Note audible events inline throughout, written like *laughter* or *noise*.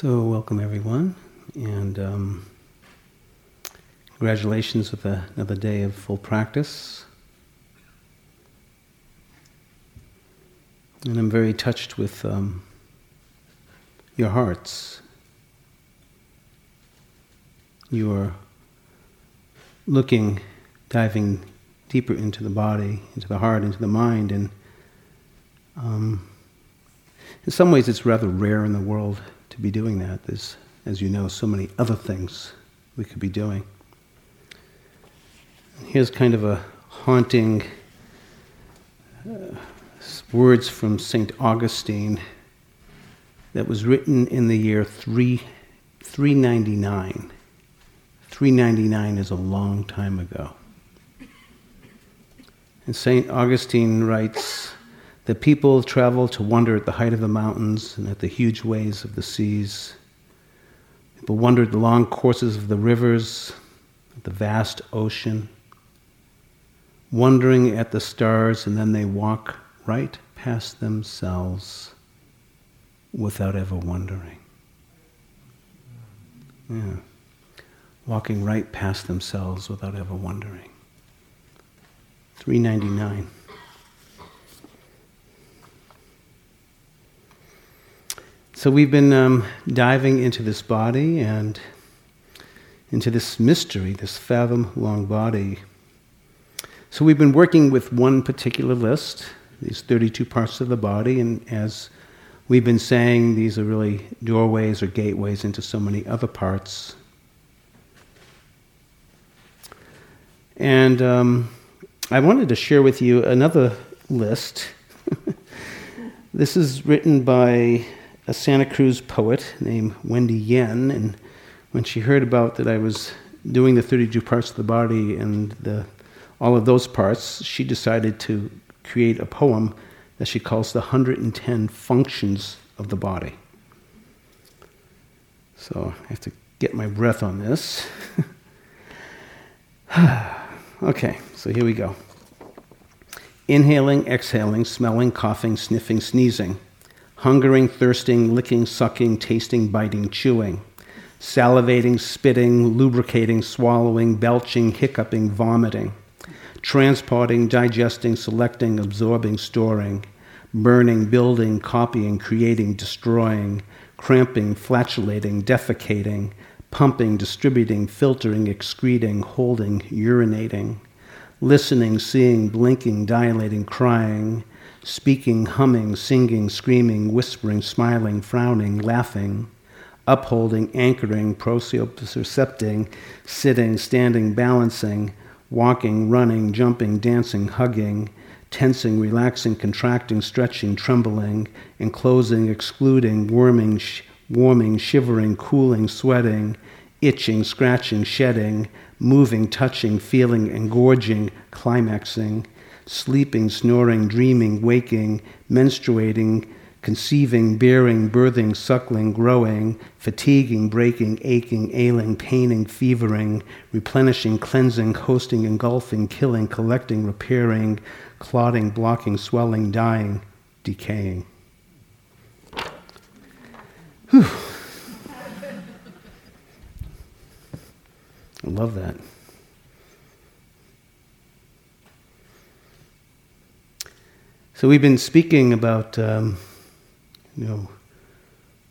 So, welcome everyone, and um, congratulations with another day of full practice. And I'm very touched with um, your hearts. You are looking, diving deeper into the body, into the heart, into the mind, and um, in some ways it's rather rare in the world to be doing that. There's, as you know, so many other things we could be doing. Here's kind of a haunting uh, words from St. Augustine that was written in the year 3, 399. 399 is a long time ago. And St. Augustine writes, the people travel to wonder at the height of the mountains and at the huge waves of the seas. People wonder at the long courses of the rivers, at the vast ocean, wondering at the stars, and then they walk right past themselves without ever wondering. Yeah. Walking right past themselves without ever wondering. 399. So we've been um, diving into this body and into this mystery, this fathom long body. So we've been working with one particular list, these 32 parts of the body, and as we've been saying, these are really doorways or gateways into so many other parts. And um, I wanted to share with you another list. *laughs* this is written by a Santa Cruz poet named Wendy Yen, and when she heard about that I was doing the 32 parts of the body and the, all of those parts, she decided to create a poem that she calls the 110 Functions of the Body. So I have to get my breath on this. *sighs* okay, so here we go. Inhaling, exhaling, smelling, coughing, sniffing, sneezing hungering, thirsting, licking, sucking, tasting, biting, chewing, salivating, spitting, lubricating, swallowing, belching, hiccuping, vomiting, transporting, digesting, selecting, absorbing, storing, burning, building, copying, creating, destroying, cramping, flatulating, defecating, pumping, distributing, filtering, excreting, holding, urinating, listening, seeing, blinking, dilating, crying, speaking, humming, singing, screaming, whispering, smiling, frowning, laughing, upholding, anchoring, propriocepting, sitting, standing, balancing, walking, running, jumping, dancing, hugging, tensing, relaxing, contracting, stretching, trembling, enclosing, excluding, worming, sh- warming, shivering, cooling, sweating, itching, scratching, shedding, moving, touching, feeling, engorging, climaxing, sleeping, snoring, dreaming, waking, menstruating, conceiving, bearing, birthing, suckling, growing, fatiguing, breaking, aching, ailing, paining, fevering, replenishing, cleansing, hosting, engulfing, killing, collecting, repairing, clotting, blocking, swelling, dying, decaying. Whew. I love that. So we've been speaking about, um, you know,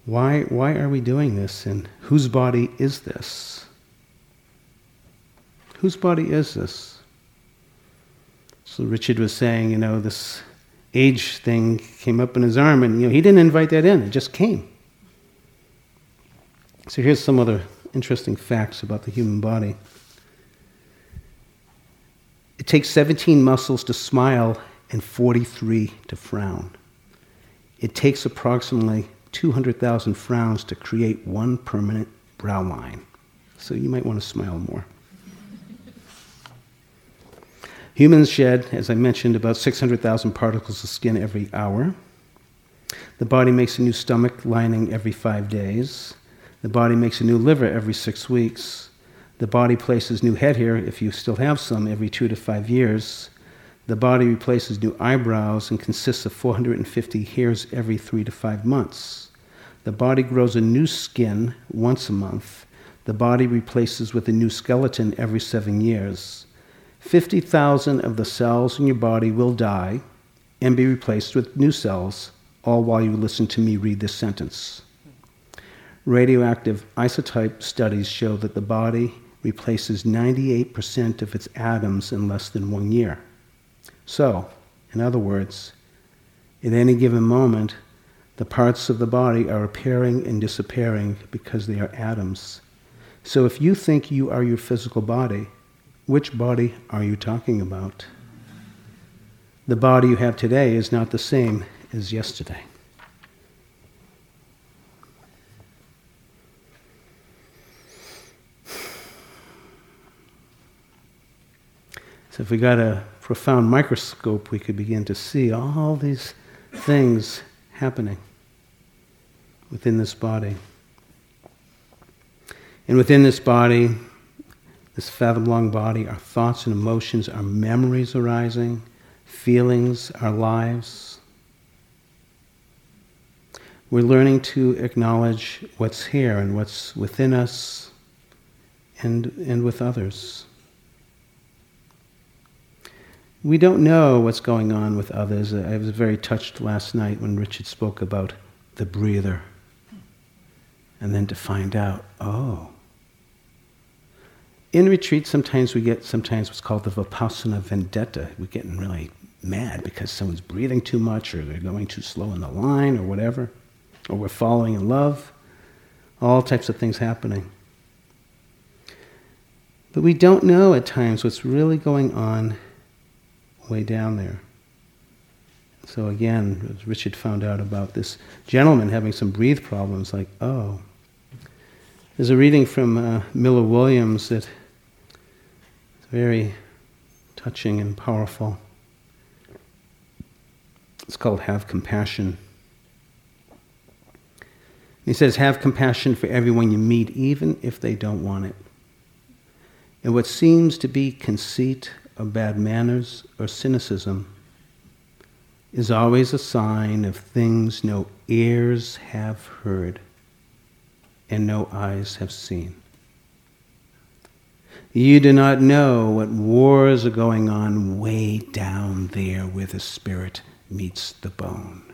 why why are we doing this, and whose body is this? Whose body is this? So Richard was saying, you know, this age thing came up in his arm, and you know, he didn't invite that in; it just came. So here's some other interesting facts about the human body. It takes 17 muscles to smile and 43 to frown. It takes approximately 200,000 frowns to create one permanent brow line. So you might want to smile more. Humans shed, as I mentioned, about 600,000 particles of skin every hour. The body makes a new stomach lining every five days. The body makes a new liver every six weeks. The body places new head hair, if you still have some, every two to five years. The body replaces new eyebrows and consists of 450 hairs every three to five months. The body grows a new skin once a month. The body replaces with a new skeleton every seven years. 50,000 of the cells in your body will die and be replaced with new cells, all while you listen to me read this sentence. Radioactive isotope studies show that the body replaces 98% of its atoms in less than one year. So, in other words, at any given moment, the parts of the body are appearing and disappearing because they are atoms. So if you think you are your physical body, which body are you talking about? The body you have today is not the same as yesterday. So if we got a profound microscope, we could begin to see all these things happening within this body. And within this body, this fathom long body, our thoughts and emotions, our memories arising, feelings, our lives. We're learning to acknowledge what's here and what's within us and, and with others. We don't know what's going on with others. I was very touched last night when Richard spoke about the breather. And then to find out, oh. In retreat, sometimes we get sometimes what's called the Vipassana vendetta. We're getting really mad because someone's breathing too much or they're going too slow in the line or whatever. Or we're following in love. All types of things happening. But we don't know at times what's really going on way down there. So again, as Richard found out about this gentleman having some breathe problems, like, oh. There's a reading from uh, Miller Williams that is very touching and powerful. It's called Have Compassion. He says, Have compassion for everyone you meet, even if they don't want it. And what seems to be conceit of bad manners or cynicism is always a sign of things no ears have heard and no eyes have seen. You do not know what wars are going on way down there where the spirit meets the bone.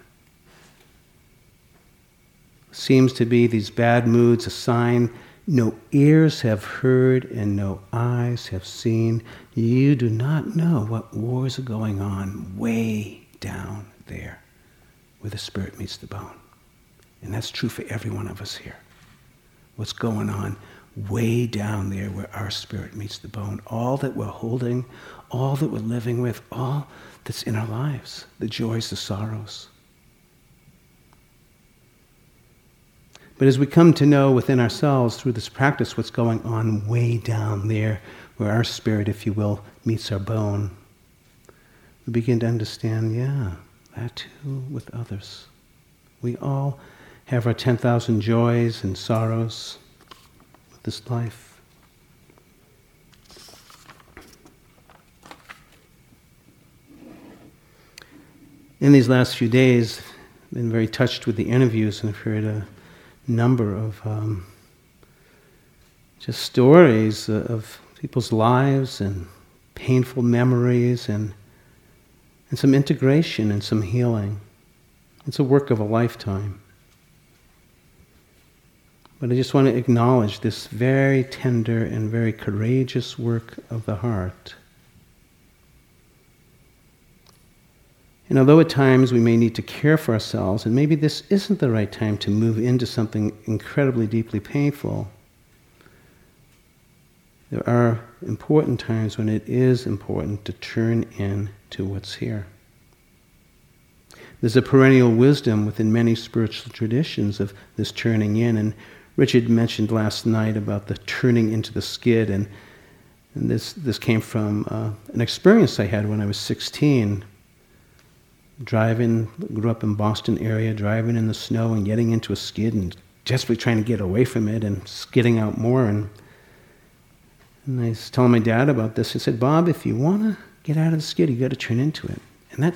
Seems to be these bad moods a sign no ears have heard and no eyes have seen. You do not know what wars are going on way down there where the spirit meets the bone. And that's true for every one of us here. What's going on way down there where our spirit meets the bone. All that we're holding, all that we're living with, all that's in our lives the joys, the sorrows. But as we come to know within ourselves through this practice what's going on way down there, where our spirit, if you will, meets our bone, we begin to understand, yeah, that too with others. We all have our 10,000 joys and sorrows with this life. In these last few days, I've been very touched with the interviews and a number of um, just stories of people's lives and painful memories and, and some integration and some healing. It's a work of a lifetime. But I just want to acknowledge this very tender and very courageous work of the heart. And although at times we may need to care for ourselves, and maybe this isn't the right time to move into something incredibly deeply painful, there are important times when it is important to turn in to what's here. There's a perennial wisdom within many spiritual traditions of this turning in, and Richard mentioned last night about the turning into the skid, and, and this, this came from uh, an experience I had when I was 16 driving, grew up in Boston area, driving in the snow and getting into a skid and desperately trying to get away from it and skidding out more. And, and I was telling my dad about this. He said, Bob, if you want to get out of the skid, you got to turn into it. And that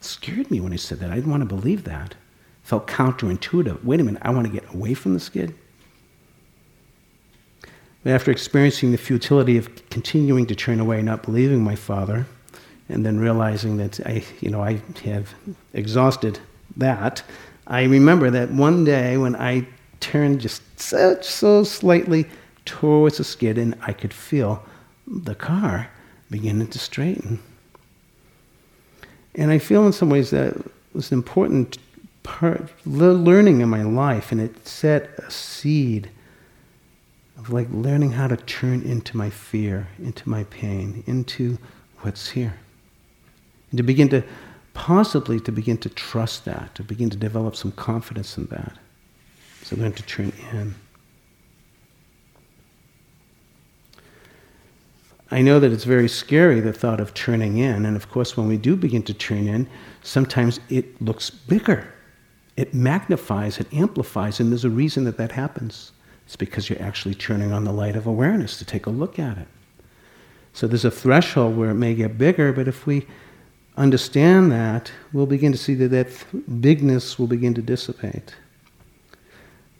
scared me when he said that. I didn't want to believe that. felt counterintuitive. Wait a minute, I want to get away from the skid. But after experiencing the futility of continuing to turn away, not believing my father, and then realizing that I, you know, I have exhausted that, I remember that one day when I turned just so, so slightly towards the skid, and I could feel the car beginning to straighten. And I feel in some ways that was an important part, learning in my life, and it set a seed of like learning how to turn into my fear, into my pain, into what's here. And to begin to, possibly to begin to trust that, to begin to develop some confidence in that. So learn to turn in. I know that it's very scary, the thought of turning in. And of course, when we do begin to turn in, sometimes it looks bigger. It magnifies, it amplifies, and there's a reason that that happens. It's because you're actually turning on the light of awareness to take a look at it. So there's a threshold where it may get bigger, but if we understand that, we'll begin to see that that bigness will begin to dissipate.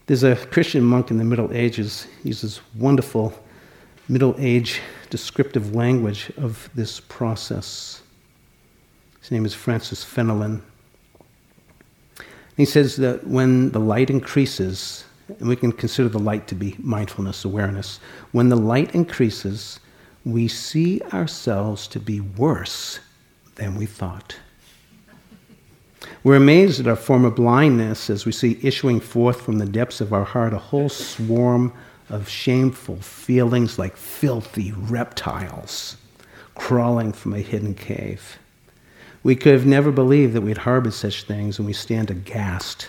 There's a Christian monk in the Middle Ages, uses wonderful Middle Age descriptive language of this process. His name is Francis Fenelon. He says that when the light increases, and we can consider the light to be mindfulness, awareness, when the light increases, we see ourselves to be worse than we thought. We're amazed at our former blindness as we see issuing forth from the depths of our heart a whole swarm of shameful feelings like filthy reptiles crawling from a hidden cave. We could have never believed that we'd harbored such things, and we stand aghast.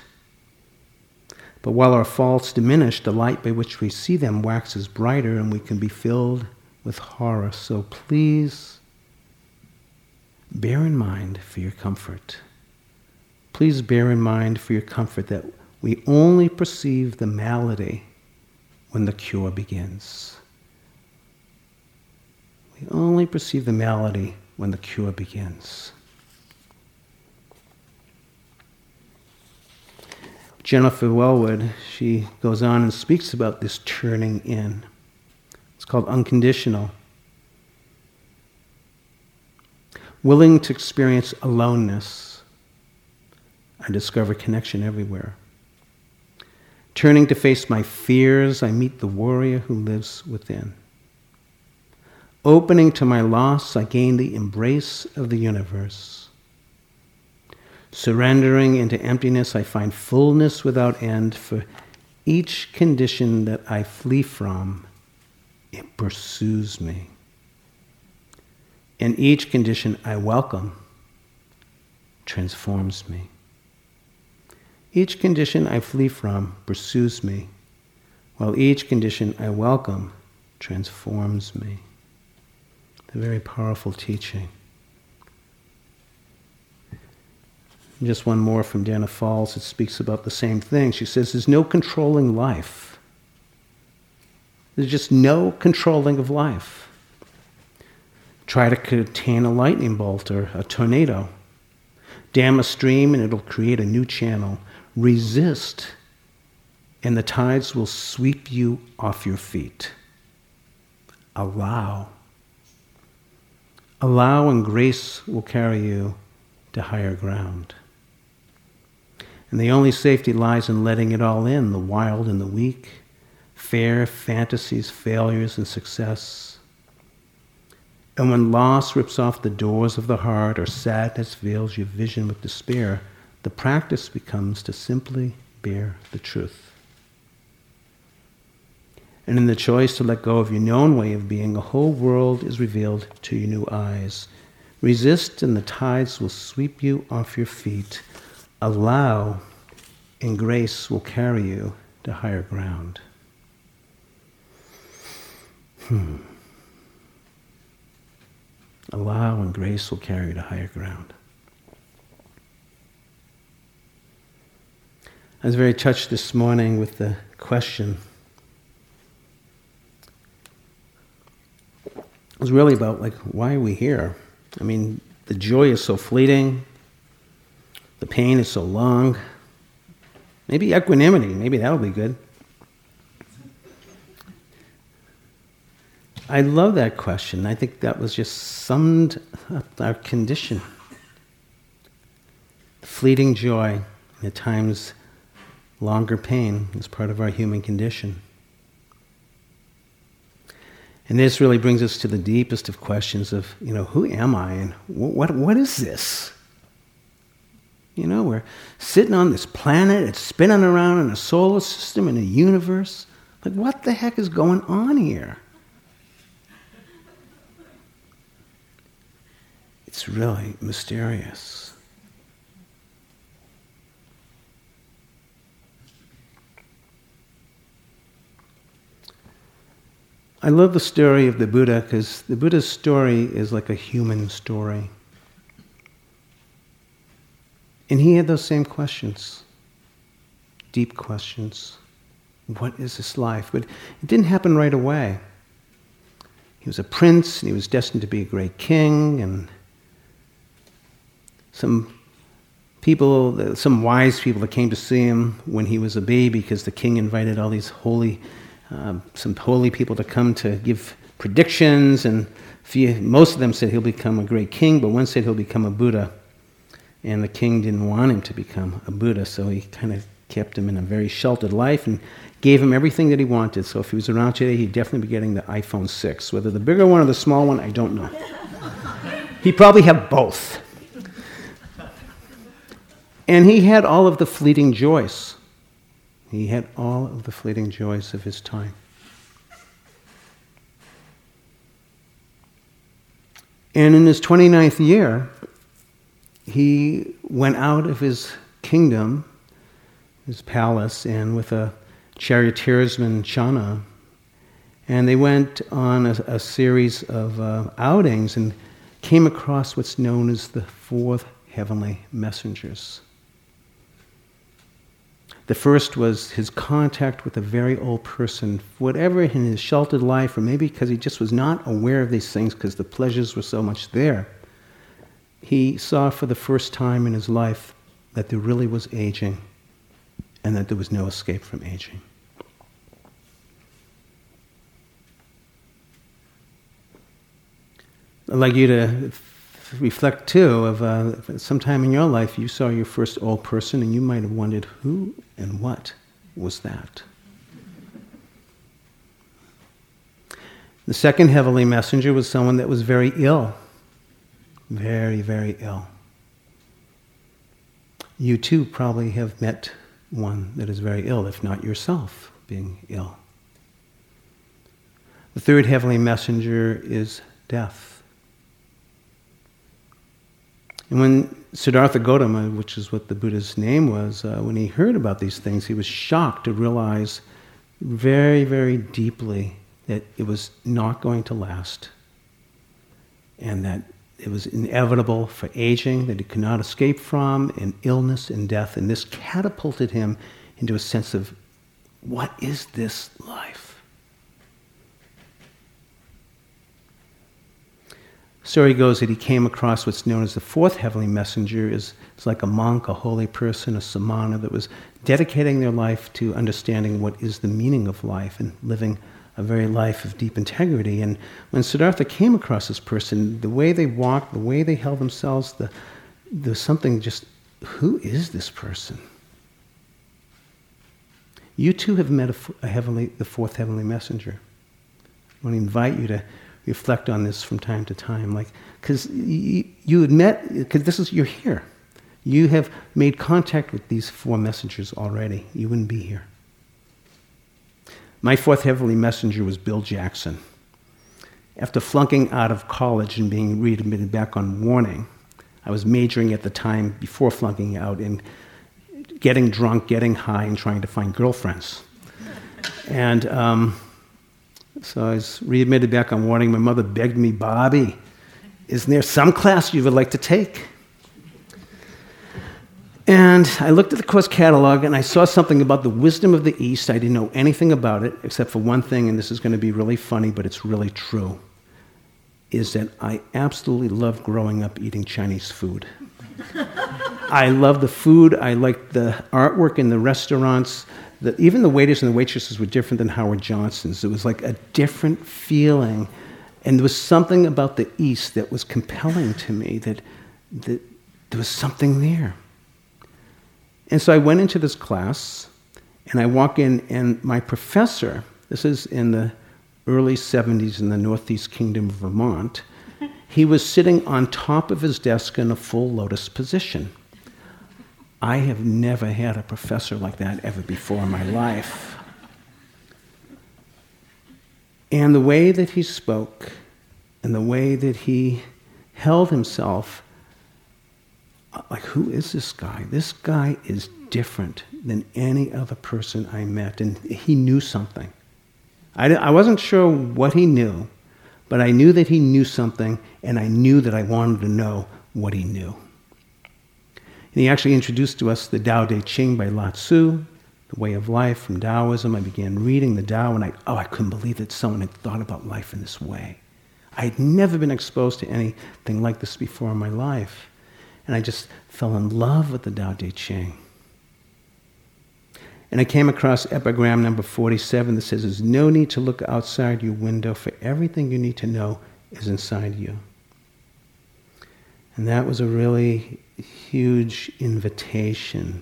But while our faults diminish, the light by which we see them waxes brighter, and we can be filled with horror. So please bear in mind for your comfort. Please bear in mind for your comfort that we only perceive the malady when the cure begins. We only perceive the malady when the cure begins. Jennifer Welwood, she goes on and speaks about this turning in. It's called unconditional. Willing to experience aloneness, I discover connection everywhere. Turning to face my fears, I meet the warrior who lives within. Opening to my loss, I gain the embrace of the universe. Surrendering into emptiness, I find fullness without end. For each condition that I flee from, it pursues me. In each condition I welcome, transforms me. Each condition I flee from pursues me, while each condition I welcome transforms me. A very powerful teaching. Just one more from Danna Faulds that speaks about the same thing. She says, There's no controlling life. There's just no controlling of life. Try to contain a lightning bolt or a tornado. Dam a stream and it'll create a new channel resist, and the tides will sweep you off your feet. Allow. Allow, and grace will carry you to higher ground. And the only safety lies in letting it all in the wild and the weak, fair fantasies, failures, and success. And when loss rips off the doors of the heart or sadness veils your vision with despair, the practice becomes to simply bear the truth. And in the choice to let go of your known way of being, a whole world is revealed to your new eyes. Resist, and the tides will sweep you off your feet. Allow, and grace will carry you to higher ground. Hmm. Allow, and grace will carry you to higher ground. I was very touched this morning with the question. It was really about like why are we here? I mean, the joy is so fleeting, the pain is so long, Maybe equanimity, maybe that'll be good. I love that question. I think that was just summed up our condition. Fleeting joy, and at times longer pain, is part of our human condition. And this really brings us to the deepest of questions of, you know, who am I and what, what is this? You know, we're sitting on this planet, it's spinning around in a solar system, in a universe. Like, what the heck is going on here? It's really mysterious. I love the story of the Buddha because the Buddha's story is like a human story. And he had those same questions deep questions. What is this life? But it didn't happen right away. He was a prince and he was destined to be a great king, and some people, some wise people that came to see him when he was a baby because the king invited all these holy, um, some holy people to come to give predictions, and few, most of them said he'll become a great king, but one said he'll become a Buddha. And the king didn't want him to become a Buddha, so he kind of kept him in a very sheltered life and gave him everything that he wanted. So if he was around today, he'd definitely be getting the iPhone 6. Whether the bigger one or the small one, I don't know. he'd probably have both. And he had all of the fleeting joys. He had all of the fleeting joys of his time. And in his 29th year, he went out of his kingdom, his palace, and with a charioteersman, Channa, and they went on a, a series of uh, outings and came across what's known as the fourth heavenly messengers. The first was his contact with a very old person, whatever in his sheltered life, or maybe because he just was not aware of these things because the pleasures were so much there he saw for the first time in his life that there really was aging and that there was no escape from aging. I'd like you to reflect too of uh, sometime in your life you saw your first old person and you might have wondered who and what was that. The second heavenly messenger was someone that was very ill very, very ill. You too probably have met one that is very ill, if not yourself being ill. The third heavenly messenger is death. And when Siddhartha Gautama, which is what the Buddha's name was, uh, when he heard about these things, he was shocked to realize very, very deeply that it was not going to last and that it was inevitable for aging that he could not escape from, and illness and death. And this catapulted him into a sense of what is this life? Story goes that he came across what's known as the fourth heavenly messenger. is It's like a monk, a holy person, a samana that was dedicating their life to understanding what is the meaning of life and living a very life of deep integrity. And when Siddhartha came across this person, the way they walked, the way they held themselves, the, there's something just, who is this person? You too have met a, a heavenly, the fourth heavenly messenger. I want to invite you to reflect on this from time to time, like because you, you had met, because this is you're here. You have made contact with these four messengers already. You wouldn't be here. My fourth heavenly messenger was Bill Jackson. After flunking out of college and being readmitted back on warning, I was majoring at the time before flunking out in getting drunk, getting high, and trying to find girlfriends. And um, so I was readmitted back on warning. My mother begged me, Bobby, isn't there some class you would like to take? And I looked at the course catalog and I saw something about the wisdom of the East. I didn't know anything about it except for one thing, and this is going to be really funny, but it's really true. Is that I absolutely loved growing up eating Chinese food. *laughs* I love the food. I liked the artwork in the restaurants. The, even the waiters and the waitresses were different than Howard Johnson's. It was like a different feeling. And there was something about the East that was compelling to me that, that there was something there. And so I went into this class, and I walk in, and my professor, this is in the early 70s in the Northeast Kingdom of Vermont, *laughs* he was sitting on top of his desk in a full lotus position. I have never had a professor like that ever before in my life. And the way that he spoke and the way that he held himself, like, who is this guy? This guy is different than any other person I met. And he knew something. I, I wasn't sure what he knew, but I knew that he knew something, and I knew that I wanted to know what he knew. And he actually introduced to us the Tao Te Ching by Lao Tzu, the way of life from Taoism. I began reading the Tao, and I, oh, I couldn't believe that someone had thought about life in this way. I had never been exposed to anything like this before in my life. And I just fell in love with the Tao Te Ching. And I came across epigram number 47 that says, There's no need to look outside your window, for everything you need to know is inside you. And that was a really huge invitation.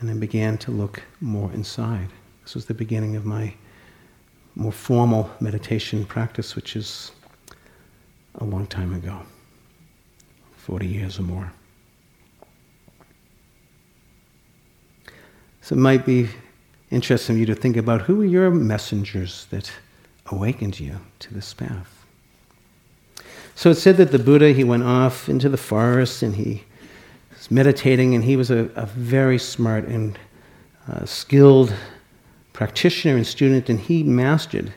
And I began to look more inside. This was the beginning of my more formal meditation practice, which is a long time ago 40 years or more. So it might be interesting for you to think about who are your messengers that awakened you to this path. So it said that the Buddha, he went off into the forest and he meditating, and he was a, a very smart and uh, skilled practitioner and student, and he mastered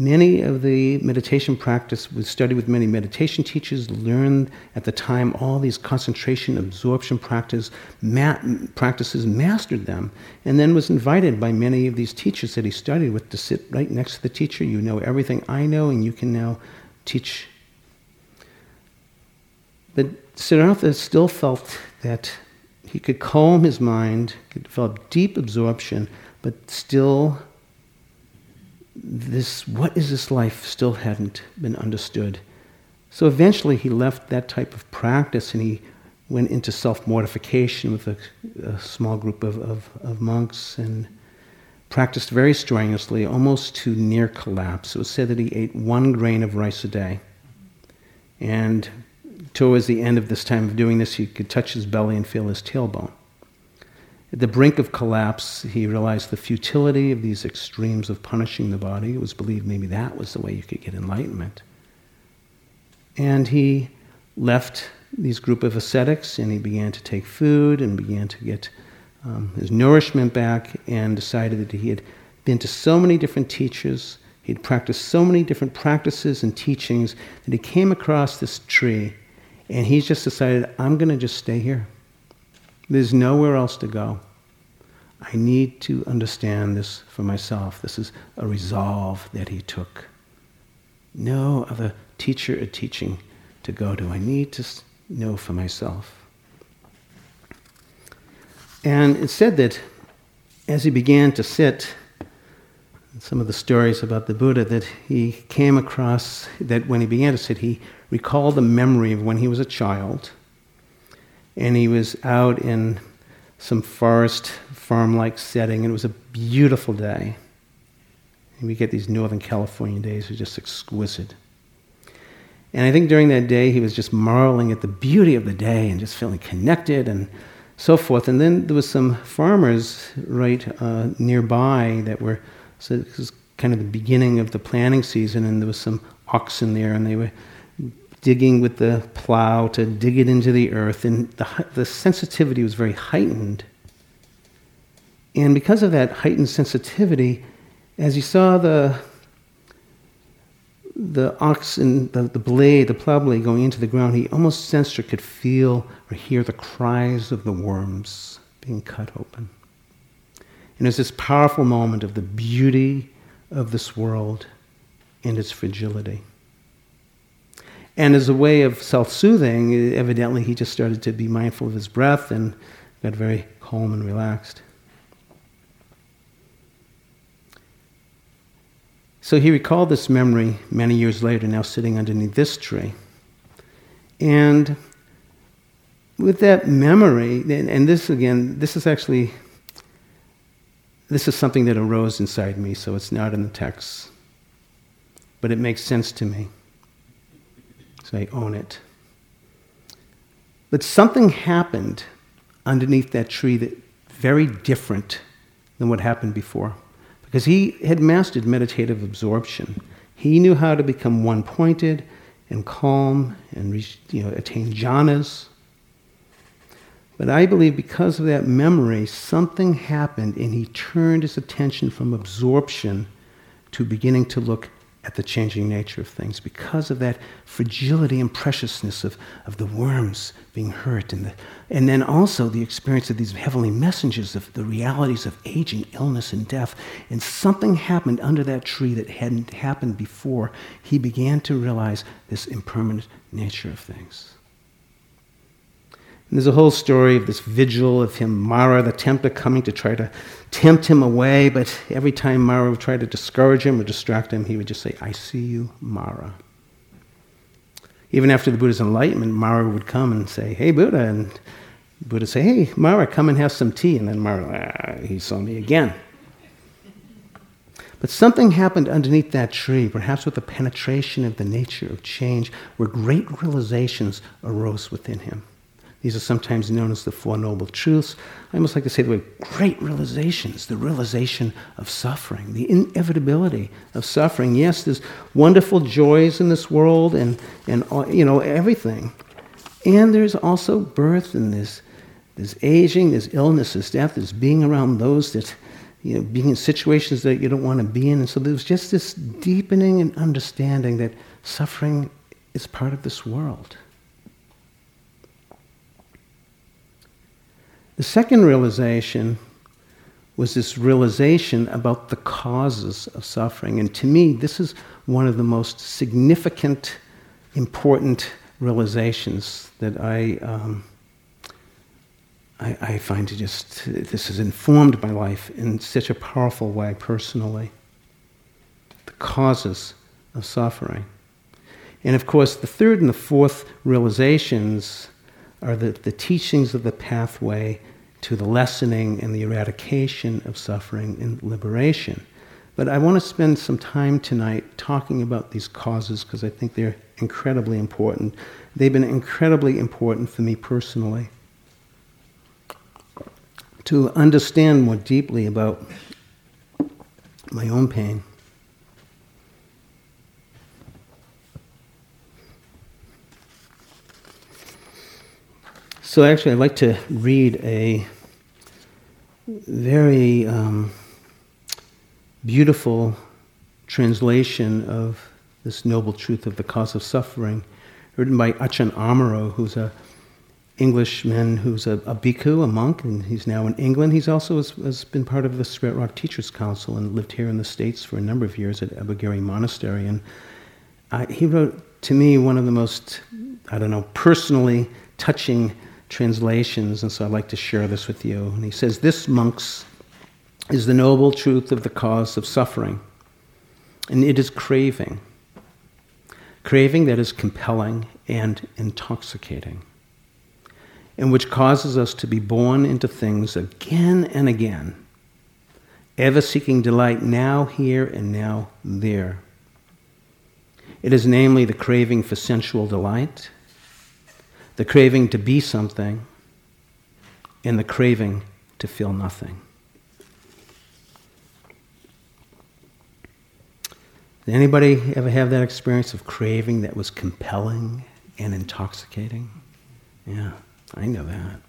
Many of the meditation practice was studied with many meditation teachers, learned at the time all these concentration, absorption practice, ma- practices, mastered them, and then was invited by many of these teachers that he studied with to sit right next to the teacher. You know everything I know, and you can now teach. But Siddhartha still felt that he could calm his mind, could develop deep absorption, but still this, what is this life, still hadn't been understood. So eventually he left that type of practice and he went into self mortification with a, a, small group of, of, of, monks and practiced very strenuously, almost to near collapse. It was said that he ate one grain of rice a day. And towards the end of this time of doing this, he could touch his belly and feel his tailbone. At the brink of collapse, he realized the futility of these extremes of punishing the body. It was believed maybe that was the way you could get enlightenment. And he left these group of ascetics and he began to take food and began to get um, his nourishment back and decided that he had been to so many different teachers, he'd practiced so many different practices and teachings that he came across this tree and he's just decided, I'm going to just stay here. There's nowhere else to go. I need to understand this for myself. This is a resolve that he took. No other teacher or teaching to go to. I need to know for myself. And it said that as he began to sit, some of the stories about the Buddha, that he came across, that when he began to sit, he recalled the memory of when he was a child and he was out in some forest farm like setting, and it was a beautiful day. And we get these Northern California days, are just exquisite. And I think during that day, he was just marveling at the beauty of the day and just feeling connected and so forth. And then there was some farmers right uh, nearby that were, so this is kind of the beginning of the planting season, and there was some oxen there, and they were digging with the plow to dig it into the earth, and the, the sensitivity was very heightened. And because of that heightened sensitivity, as you saw the the ox and the, the blade, the plow blade going into the ground, he almost sensed or could feel or hear the cries of the worms being cut open. And it was this powerful moment of the beauty of this world and its fragility. And as a way of self soothing, evidently he just started to be mindful of his breath and got very calm and relaxed. So he recalled this memory many years later, now sitting underneath this tree. And with that memory, and this again, this is actually, this is something that arose inside me, so it's not in the text. But it makes sense to me. So I own it. But something happened underneath that tree that very different than what happened before because he had mastered meditative absorption. He knew how to become one pointed and calm and you know, attain jhanas. But I believe because of that memory, something happened and he turned his attention from absorption to beginning to look at the changing nature of things because of that fragility and preciousness of, of the worms being hurt and, the, and then also the experience of these heavenly messengers of the realities of aging, illness, and death. And something happened under that tree that hadn't happened before. He began to realize this impermanent nature of things. And there's a whole story of this vigil of him, Mara, the tempter, coming to try to tempt him away, but every time Mara would try to discourage him or distract him, he would just say, I see you, Mara. Even after the Buddha's enlightenment, Mara would come and say, Hey, Buddha. And Buddha would say, Hey, Mara, come and have some tea. And then Mara, ah, he saw me again. But something happened underneath that tree, perhaps with the penetration of the nature of change, where great realizations arose within him. These are sometimes known as the Four Noble Truths. I almost like to say they were great realizations, the realization of suffering, the inevitability of suffering. Yes, there's wonderful joys in this world and, and uh, you know, everything. And there's also birth and there's, there's aging, there's illness, there's death, there's being around those that, you know, being in situations that you don't want to be in. And so there's just this deepening and understanding that suffering is part of this world. The second realization was this realization about the causes of suffering. And to me, this is one of the most significant, important realizations that I, um, I, I, find to just, this has informed my life in such a powerful way personally. The causes of suffering. And of course, the third and the fourth realizations are the, the teachings of the pathway to the lessening and the eradication of suffering and liberation. But I want to spend some time tonight talking about these causes because I think they're incredibly important. They've been incredibly important for me personally to understand more deeply about my own pain. So, actually, I'd like to read a very um, beautiful translation of this noble truth of the cause of suffering, written by Ajahn Amaro, who's a Englishman who's a, a bhikkhu, a monk, and he's now in England. He's also has, has, been part of the Spirit Rock Teachers Council and lived here in the States for a number of years at Abhayagiri Monastery. And I, he wrote to me one of the most, I don't know, personally touching translations, and so I'd like to share this with you. And he says, This, monks, is the noble truth of the cause of suffering, and it is craving. Craving that is compelling and intoxicating, and which causes us to be born into things again and again, ever seeking delight now here and now there. It is namely the craving for sensual delight the craving to be something, and the craving to feel nothing. Did anybody ever have that experience of craving that was compelling and intoxicating? Yeah, I know that.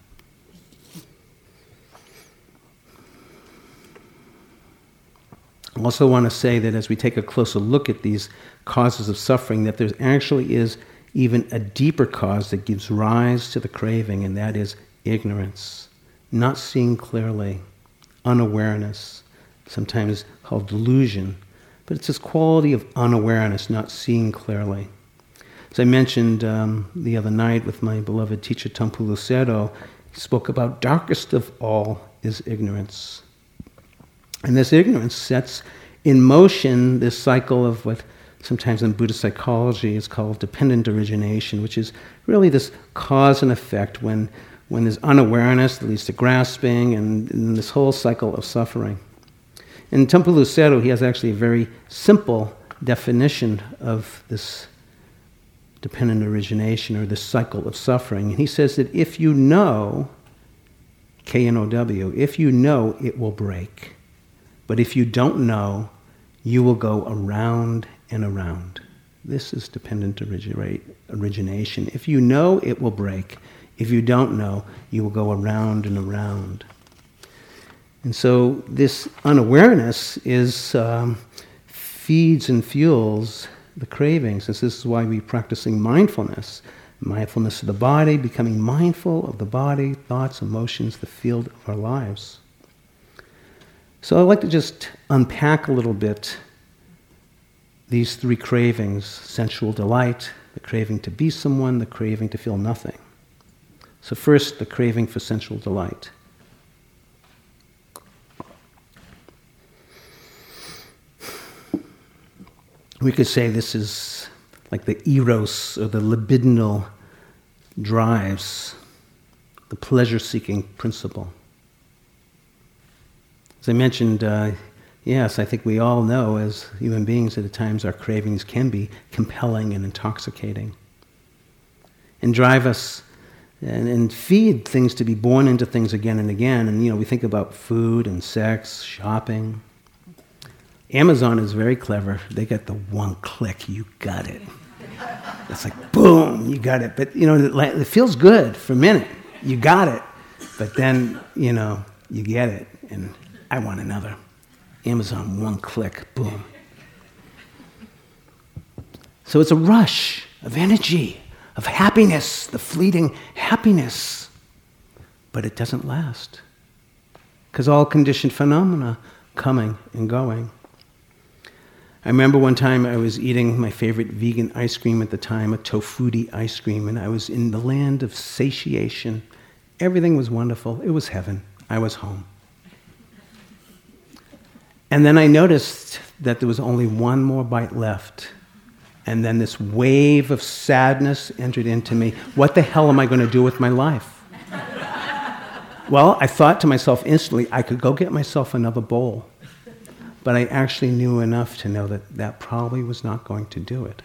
I also want to say that as we take a closer look at these causes of suffering, that there actually is even a deeper cause that gives rise to the craving, and that is ignorance, not seeing clearly, unawareness, sometimes called delusion. But it's this quality of unawareness, not seeing clearly. As I mentioned um, the other night with my beloved teacher Taungpulu Sayadaw, he spoke about darkest of all is ignorance. And this ignorance sets in motion this cycle of what sometimes in Buddhist psychology is called dependent origination, which is really this cause and effect when, when there's unawareness that leads to grasping and, and this whole cycle of suffering. In Taungpulu Sayadaw, he has actually a very simple definition of this dependent origination or this cycle of suffering. And he says that if you know, K N O W, if you know, it will break. But if you don't know, you will go around and around. This is dependent origination. If you know, it will break. If you don't know, you will go around and around. And so this unawareness is um, feeds and fuels the cravings. And this is why we're practicing mindfulness. Mindfulness of the body, becoming mindful of the body, thoughts, emotions, the field of our lives. So I'd like to just unpack a little bit these three cravings sensual delight, the craving to be someone, the craving to feel nothing. So, first, the craving for sensual delight. We could say this is like the eros or the libidinal drives, the pleasure seeking principle. As I mentioned, uh, yes, I think we all know as human beings that at times our cravings can be compelling and intoxicating and drive us and, and feed things to be born into things again and again. And, you know, we think about food and sex, shopping Amazon is very clever. They get the one click, you got it. It's like, boom, you got it. But, you know, it feels good for a minute. You got it. But then, you know, you get it. And I want another. Amazon, one click, boom. So it's a rush of energy, of happiness, the fleeting happiness. But it doesn't last. Because all conditioned phenomena coming and going. I remember one time I was eating my favorite vegan ice cream at the time, a tofutti ice cream, and I was in the land of satiation. Everything was wonderful. It was heaven. I was home. And then I noticed that there was only one more bite left. And then this wave of sadness entered into me. What the hell am I going to do with my life? well, I thought to myself instantly, I could go get myself another bowl but I actually knew enough to know that that probably was not going to do it.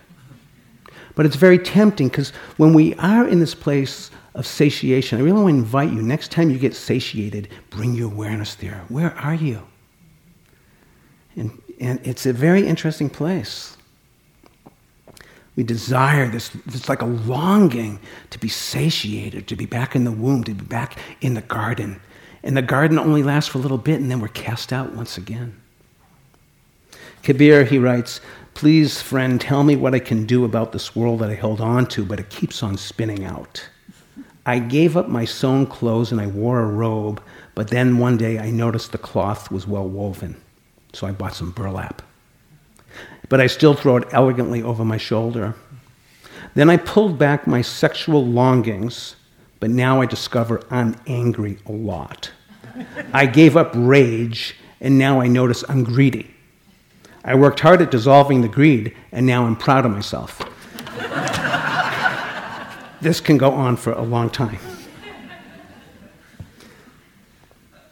But it's very tempting because when we are in this place of satiation, I really want to invite you next time you get satiated, bring your awareness there. Where are you? And, and it's a very interesting place. We desire this, it's like a longing to be satiated, to be back in the womb, to be back in the garden. And the garden only lasts for a little bit and then we're cast out once again. Kabir, he writes, Please, friend, tell me what I can do about this world that I held on to, but it keeps on spinning out. I gave up my sewn clothes and I wore a robe, but then one day I noticed the cloth was well woven, so I bought some burlap. But I still throw it elegantly over my shoulder. Then I pulled back my sexual longings, but now I discover I'm angry a lot. I gave up rage, and now I notice I'm greedy. I worked hard at dissolving the greed, and now I'm proud of myself. *laughs* this can go on for a long time.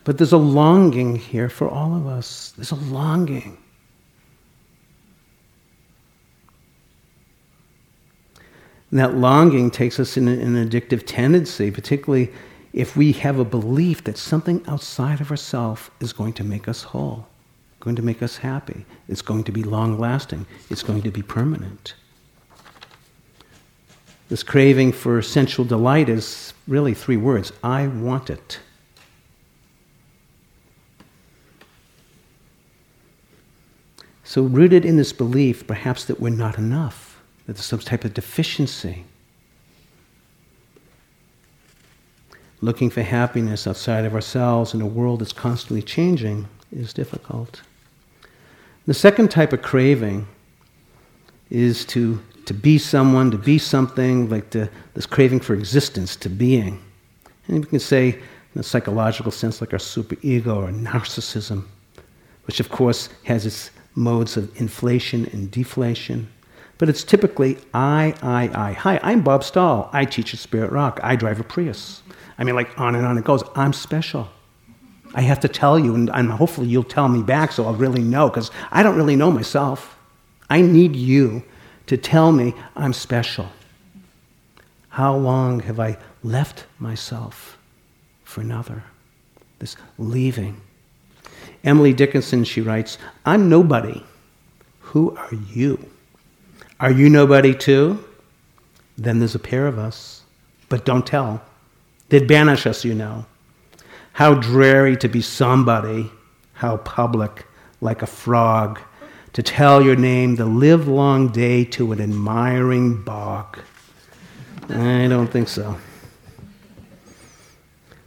But there's a longing here for all of us. There's a longing. And that longing takes us in an addictive tendency, particularly if we have a belief that something outside of ourselves is going to make us whole going to make us happy. It's going to be long lasting. It's going to be permanent. This craving for sensual delight is really three words I want it. So, rooted in this belief, perhaps that we're not enough, that there's some type of deficiency. Looking for happiness outside of ourselves in a world that's constantly changing is difficult. The second type of craving is to, to be someone, to be something, like to, this craving for existence, to being. And we can say, in a psychological sense, like our superego or narcissism, which of course has its modes of inflation and deflation. But it's typically I, I, I. Hi, I'm Bob Stahl. I teach at Spirit Rock. I drive a Prius. I mean, like on and on it goes. I'm special. I have to tell you, and, and hopefully you'll tell me back so I'll really know, because I don't really know myself. I need you to tell me I'm special. How long have I left myself for another? This leaving. Emily Dickinson, she writes, I'm nobody. Who are you? Are you nobody too? Then there's a pair of us. But don't tell. They'd banish us, you know. How dreary to be somebody, how public, like a frog, to tell your name the livelong day to an admiring bog. I don't think so.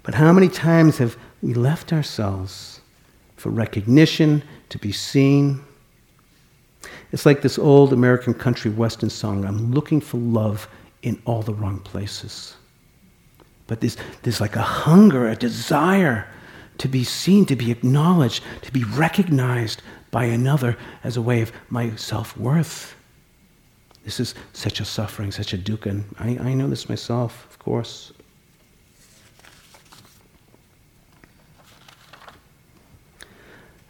But how many times have we left ourselves for recognition, to be seen? It's like this old American country western song I'm looking for love in all the wrong places. But there's, there's like a hunger, a desire to be seen, to be acknowledged, to be recognized by another as a way of my self worth. This is such a suffering, such a dukkha. I, I know this myself, of course.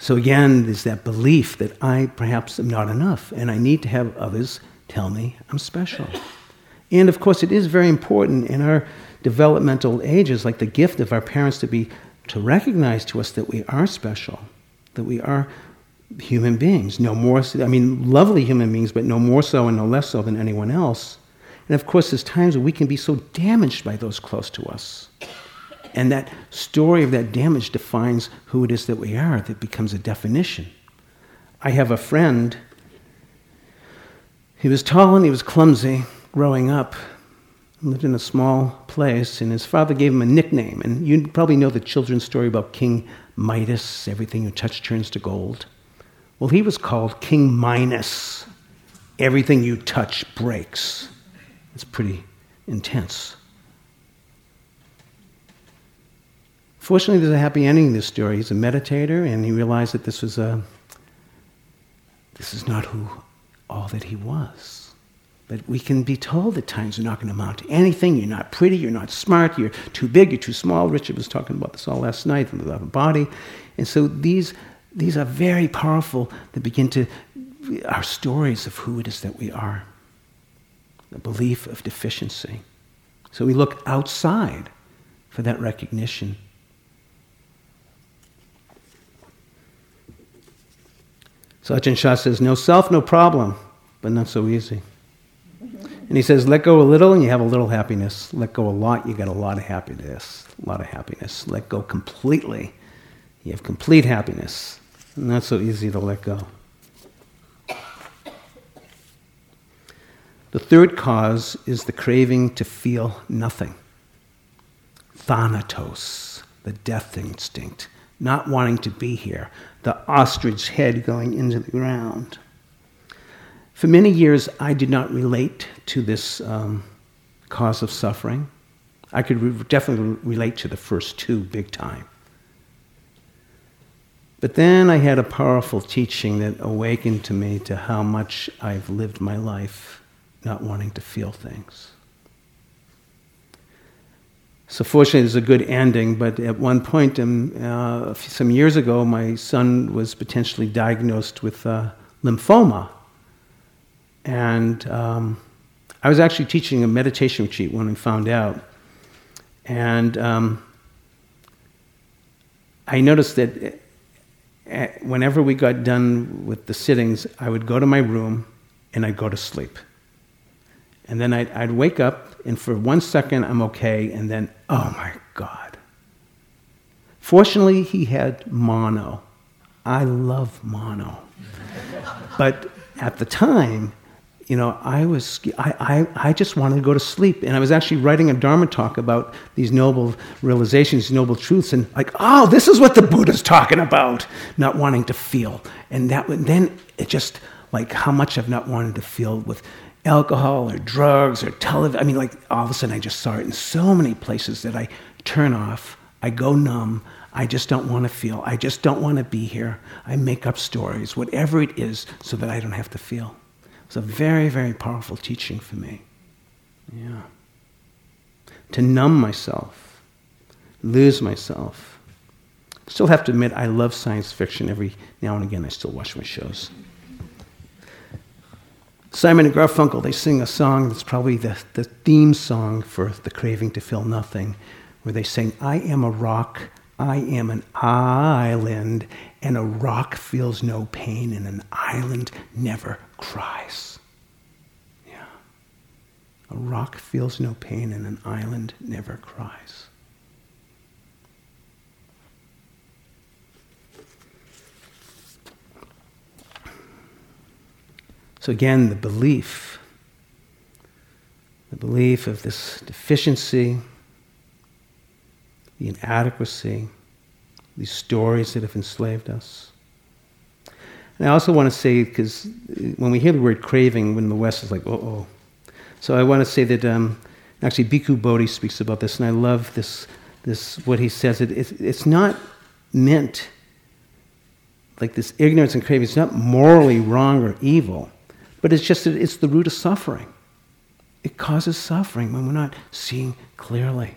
So again, there's that belief that I perhaps am not enough and I need to have others tell me I'm special. And of course, it is very important in our developmental ages, like the gift of our parents to be to recognize to us that we are special, that we are human beings, no more. I mean, lovely human beings, but no more so and no less so than anyone else. And of course, there's times when we can be so damaged by those close to us. And that story of that damage defines who it is that we are, that becomes a definition. I have a friend, he was tall and he was clumsy growing up, lived in a small place, and his father gave him a nickname. And you probably know the children's story about King Midas everything you touch turns to gold. Well, he was called King Minus. Everything you touch breaks. It's pretty intense. Fortunately, there's a happy ending in this story. He's a meditator, and he realized that this was a this is not who all that he was. But we can be told at times you're not going to amount to anything. You're not pretty. You're not smart. You're too big. You're too small. Richard was talking about this all last night about the body. And so these, these are very powerful that begin to, our stories of who it is that we are. The belief of deficiency. So we look outside for that recognition. So Chah says, no self, no problem, but not so easy. And he says, let go a little and you have a little happiness. Let go a lot, you get a lot of happiness. A lot of happiness. Let go completely, you have complete happiness. Not so easy to let go. The third cause is the craving to feel nothing. Thanatos, the death instinct, not wanting to be here, the ostrich head going into the ground. For many years, I did not relate to this um, cause of suffering. I could re- definitely relate to the first two big time. But then I had a powerful teaching that awakened to me to how much I've lived my life not wanting to feel things. So fortunately, there's a good ending. But at one point, um, uh, some years ago, my son was potentially diagnosed with uh, lymphoma, and um, I was actually teaching a meditation retreat when we found out. And um, I noticed that eh, eh, whenever we got done with the sittings, I would go to my room and I'd go to sleep. And then I'd, I'd wake up, and for one second I'm okay, and then, oh my God. Fortunately, he had mono. I love mono. but at the time, you know, I was, I, I, I just wanted to go to sleep. And I was actually writing a Dharma talk about these noble realizations, noble truths, and like, oh, this is what the Buddha's talking about, not wanting to feel. And that, then it just, like, how much I've not wanted to feel with alcohol or drugs or television. I mean, like all of a sudden I just saw it in so many places that I turn off, I go numb, I just don't want to feel, I just don't want to be here. I make up stories, whatever it is, so that I don't have to feel. It's a very, very powerful teaching for me. Yeah. To numb myself, lose myself. Still have to admit, I love science fiction. Every now and again, I still watch my shows. Simon and Garfunkel, they sing a song that's probably the, the theme song for The Craving to Feel Nothing, where they sing, I am a rock, I am an island, and a rock feels no pain, and an island never cries. Yeah. A rock feels no pain, and an island never cries. So, again, the belief, the belief of this deficiency, the inadequacy, these stories that have enslaved us. And I also want to say, because when we hear the word craving, when the West is like, oh, oh. So I want to say that um, actually Bhikkhu Bodhi speaks about this, and I love this, this what he says. It, it, it's not meant like this ignorance and craving, it's not morally wrong or evil. But it's just that it's the root of suffering. It causes suffering when we're not seeing clearly.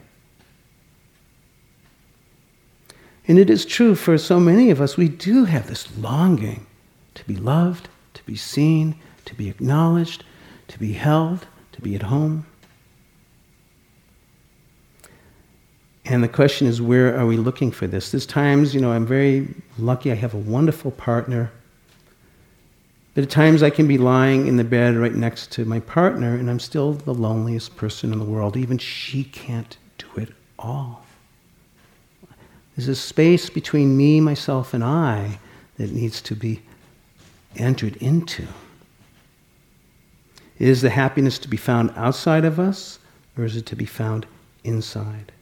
And it is true for so many of us, we do have this longing to be loved, to be seen, to be acknowledged, to be held, to be at home. And the question is, where are we looking for this? There's times, you know, I'm very lucky. I have a wonderful partner at times I can be lying in the bed right next to my partner and I'm still the loneliest person in the world. Even she can't do it all. There's a space between me, myself, and I that needs to be entered into. Is the happiness to be found outside of us or is it to be found inside?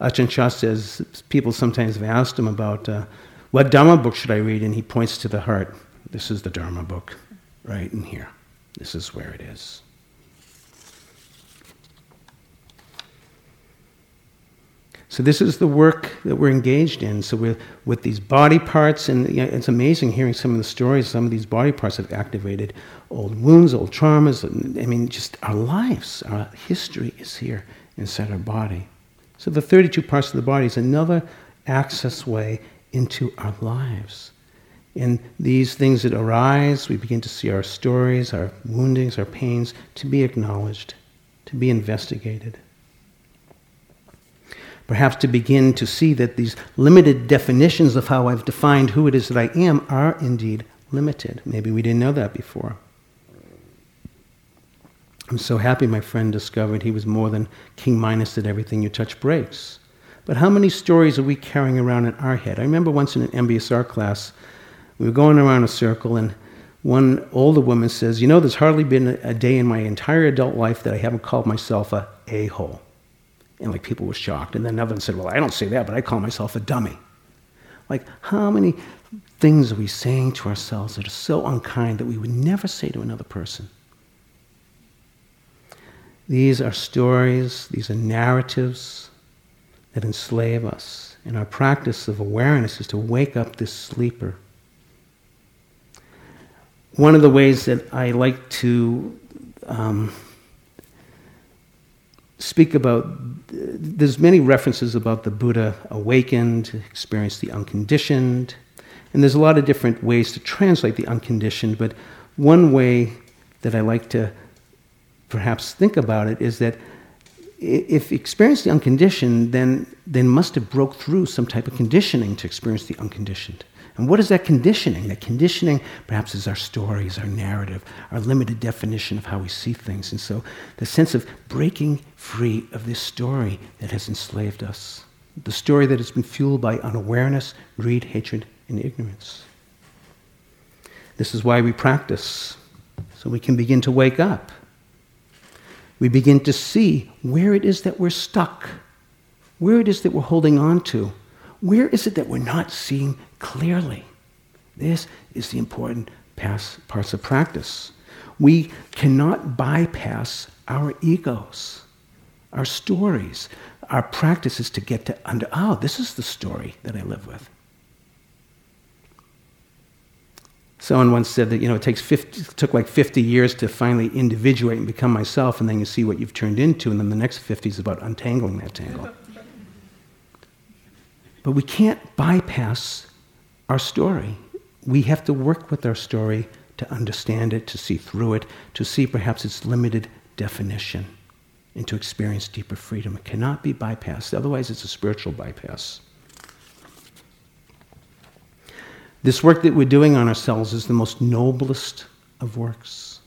Ajahn Chah says people sometimes have asked him about uh, what Dharma book should I read, and he points to the heart. This is the Dharma book, right in here. This is where it is. So this is the work that we're engaged in. So we're with these body parts, and you know, it's amazing hearing some of the stories. Some of these body parts have activated old wounds, old traumas. I mean, just our lives, our history is here inside our body. So the 32 parts of the body is another access way into our lives. In these things that arise, we begin to see our stories, our woundings, our pains to be acknowledged, to be investigated. Perhaps to begin to see that these limited definitions of how I've defined who it is that I am are indeed limited. Maybe we didn't know that before. I'm so happy my friend discovered he was more than King Midas that everything you touch breaks. But how many stories are we carrying around in our head? I remember once in an MBSR class, we were going around a circle, and one older woman says, You know, there's hardly been a day in my entire adult life that I haven't called myself a a hole. And like people were shocked. And then another one said, Well, I don't say that, but I call myself a dummy. Like, how many things are we saying to ourselves that are so unkind that we would never say to another person? These are stories, these are narratives that enslave us. And our practice of awareness is to wake up this sleeper one of the ways that I like to um, speak about, there's many references about the Buddha awakened, experienced the unconditioned, and there's a lot of different ways to translate the unconditioned, but one way that I like to perhaps think about it is that if experience the unconditioned, then then must have broke through some type of conditioning to experience the unconditioned. And what is that conditioning? That conditioning perhaps is our stories, our narrative, our limited definition of how we see things. And so the sense of breaking free of this story that has enslaved us, the story that has been fueled by unawareness, greed, hatred, and ignorance. This is why we practice, so we can begin to wake up. We begin to see where it is that we're stuck, where it is that we're holding on to, where is it that we're not seeing clearly? This is the important parts of practice. We cannot bypass our egos, our stories, our practices to get to under, oh, this is the story that I live with. Someone once said that you know it takes 50, it took like 50 years to finally individuate and become myself, and then you see what you've turned into, and then the next 50 is about untangling that tangle. But we can't bypass our story. We have to work with our story to understand it, to see through it, to see perhaps its limited definition, and to experience deeper freedom. It cannot be bypassed, otherwise, it's a spiritual bypass. This work that we're doing on ourselves is the most noblest of works.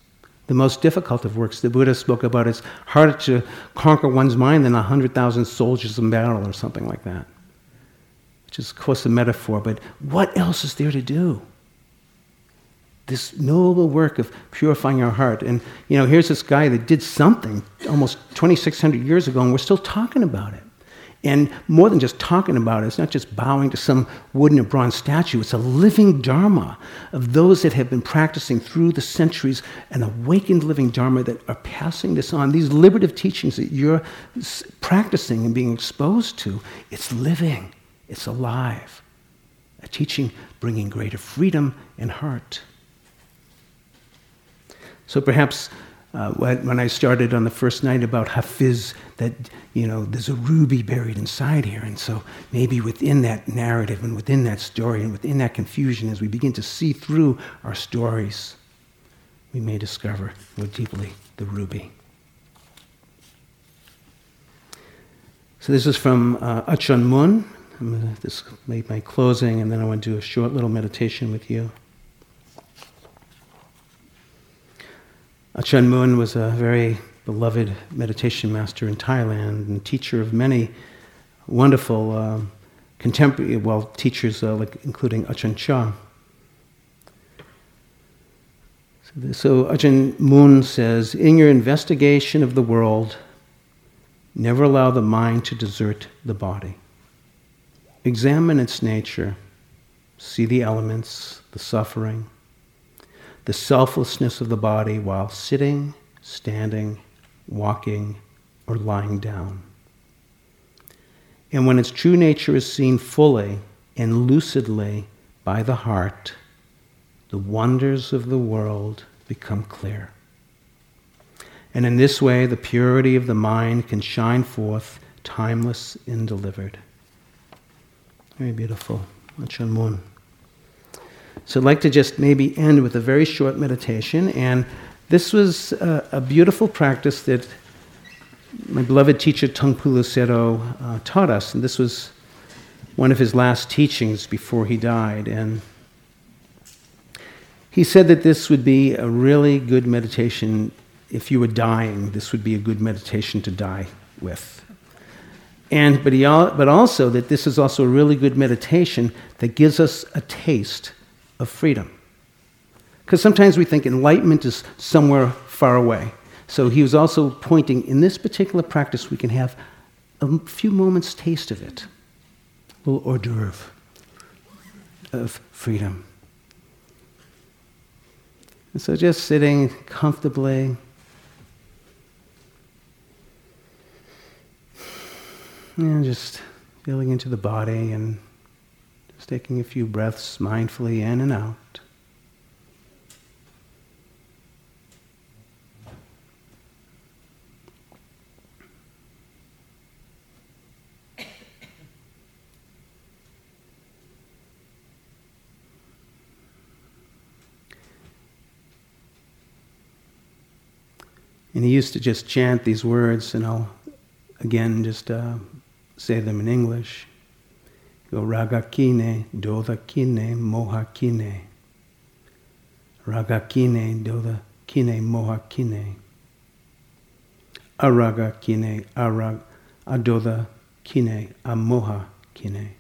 The most difficult of works. The Buddha spoke about it's harder to conquer one's mind than a 100,000 soldiers in battle or something like that. Which is, of course, a metaphor, but what else is there to do? This noble work of purifying our heart. And, you know, here's this guy that did something almost 2,600 years ago, and we're still talking about it. And more than just talking about it, it's not just bowing to some wooden or bronze statue, it's a living Dharma of those that have been practicing through the centuries, an awakened living Dharma that are passing this on. These liberative teachings that you're practicing and being exposed to, it's living, it's alive. A teaching bringing greater freedom and heart. So perhaps uh, when I started on the first night about Hafiz, that, you know, there's a ruby buried inside here. And so maybe within that narrative and within that story and within that confusion, as we begin to see through our stories, we may discover more deeply the ruby. So this is from uh, Ajahn Mun. I'm this make my closing, and then I want to do a short little meditation with you. Ajahn Mun was a very beloved meditation master in Thailand and teacher of many wonderful uh, contemporary, well, teachers uh, like including Ajahn Chah. So, so Ajahn Mun says, in your investigation of the world, never allow the mind to desert the body. Examine its nature, see the elements, the suffering, the selflessness of the body while sitting, standing, walking, or lying down. And when its true nature is seen fully and lucidly by the heart, the wonders of the world become clear. And in this way, the purity of the mind can shine forth, timeless and delivered. Very beautiful. Ajahn Mun. So I'd like to just maybe end with a very short meditation. And this was a, a beautiful practice that my beloved teacher Taungpulu Sayadaw uh, taught us. And this was one of his last teachings before he died. And he said that this would be a really good meditation. If you were dying, this would be a good meditation to die with. And, but, he, but also that this is also a really good meditation that gives us a taste of freedom. Because sometimes we think enlightenment is somewhere far away. So he was also pointing in this particular practice, we can have a few moments' taste of it, a little hors d'oeuvre of freedom. And so just sitting comfortably. And just feeling into the body and just taking a few breaths mindfully in and out. And he used to just chant these words, and I'll again just uh, say them in English. Go ragakine, dodakine, mohakine. Ragakine, dodakine, mohakine. Aragakine, arag, adoda kine, amoha kine.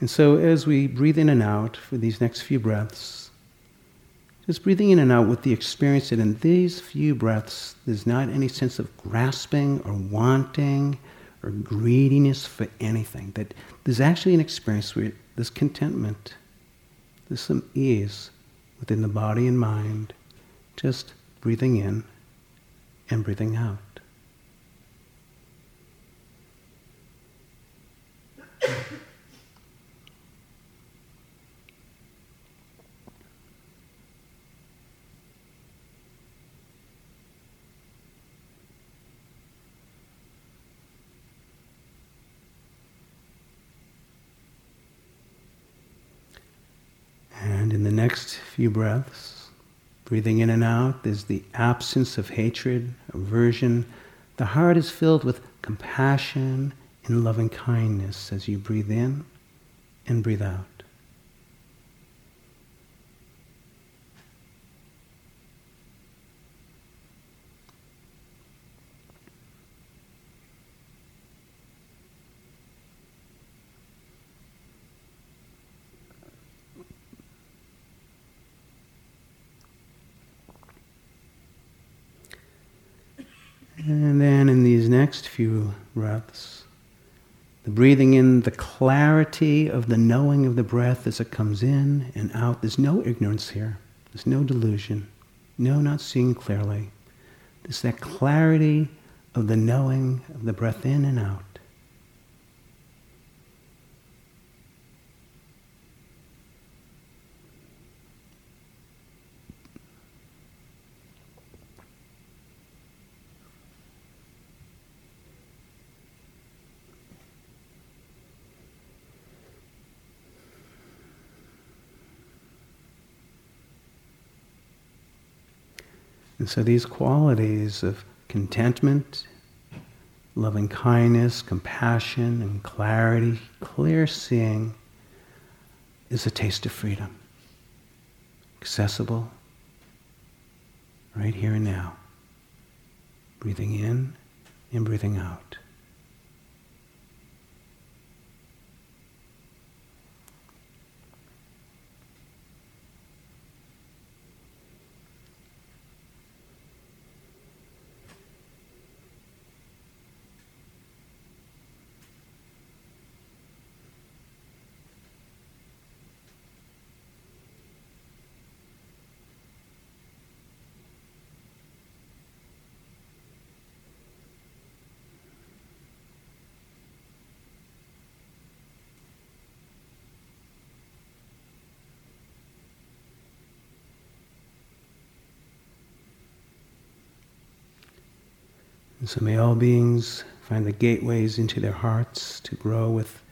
And so as we breathe in and out for these next few breaths, just breathing in and out with the experience that in these few breaths, there's not any sense of grasping or wanting or greediness for anything. That there's actually an experience where there's contentment, there's some ease within the body and mind, just breathing in and breathing out. And in the next few breaths, breathing in and out, there's the absence of hatred, aversion. The heart is filled with compassion and loving kindness as you breathe in and breathe out. And then in these next few breaths, the breathing in the clarity of the knowing of the breath as it comes in and out. There's no ignorance here. There's no delusion. No, not seeing clearly. There's that clarity of the knowing of the breath in and out. And so these qualities of contentment, loving kindness, compassion, and clarity, clear seeing, is a taste of freedom. Accessible, right here and now. Breathing in and breathing out. And so may all beings find the gateways into their hearts to grow with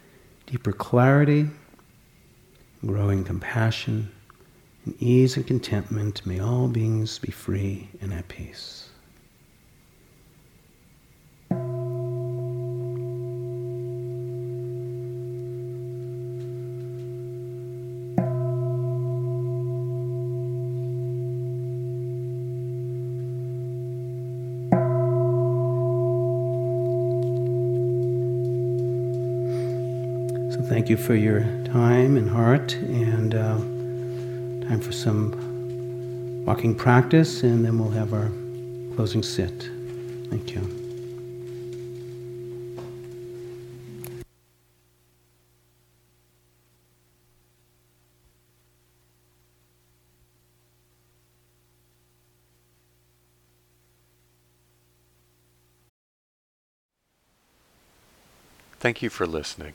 deeper clarity, growing compassion, and ease and contentment. May all beings be free and at peace. Thank you for your time and heart, and uh, time for some walking practice, and then we'll have our closing sit. Thank you. Thank you for listening.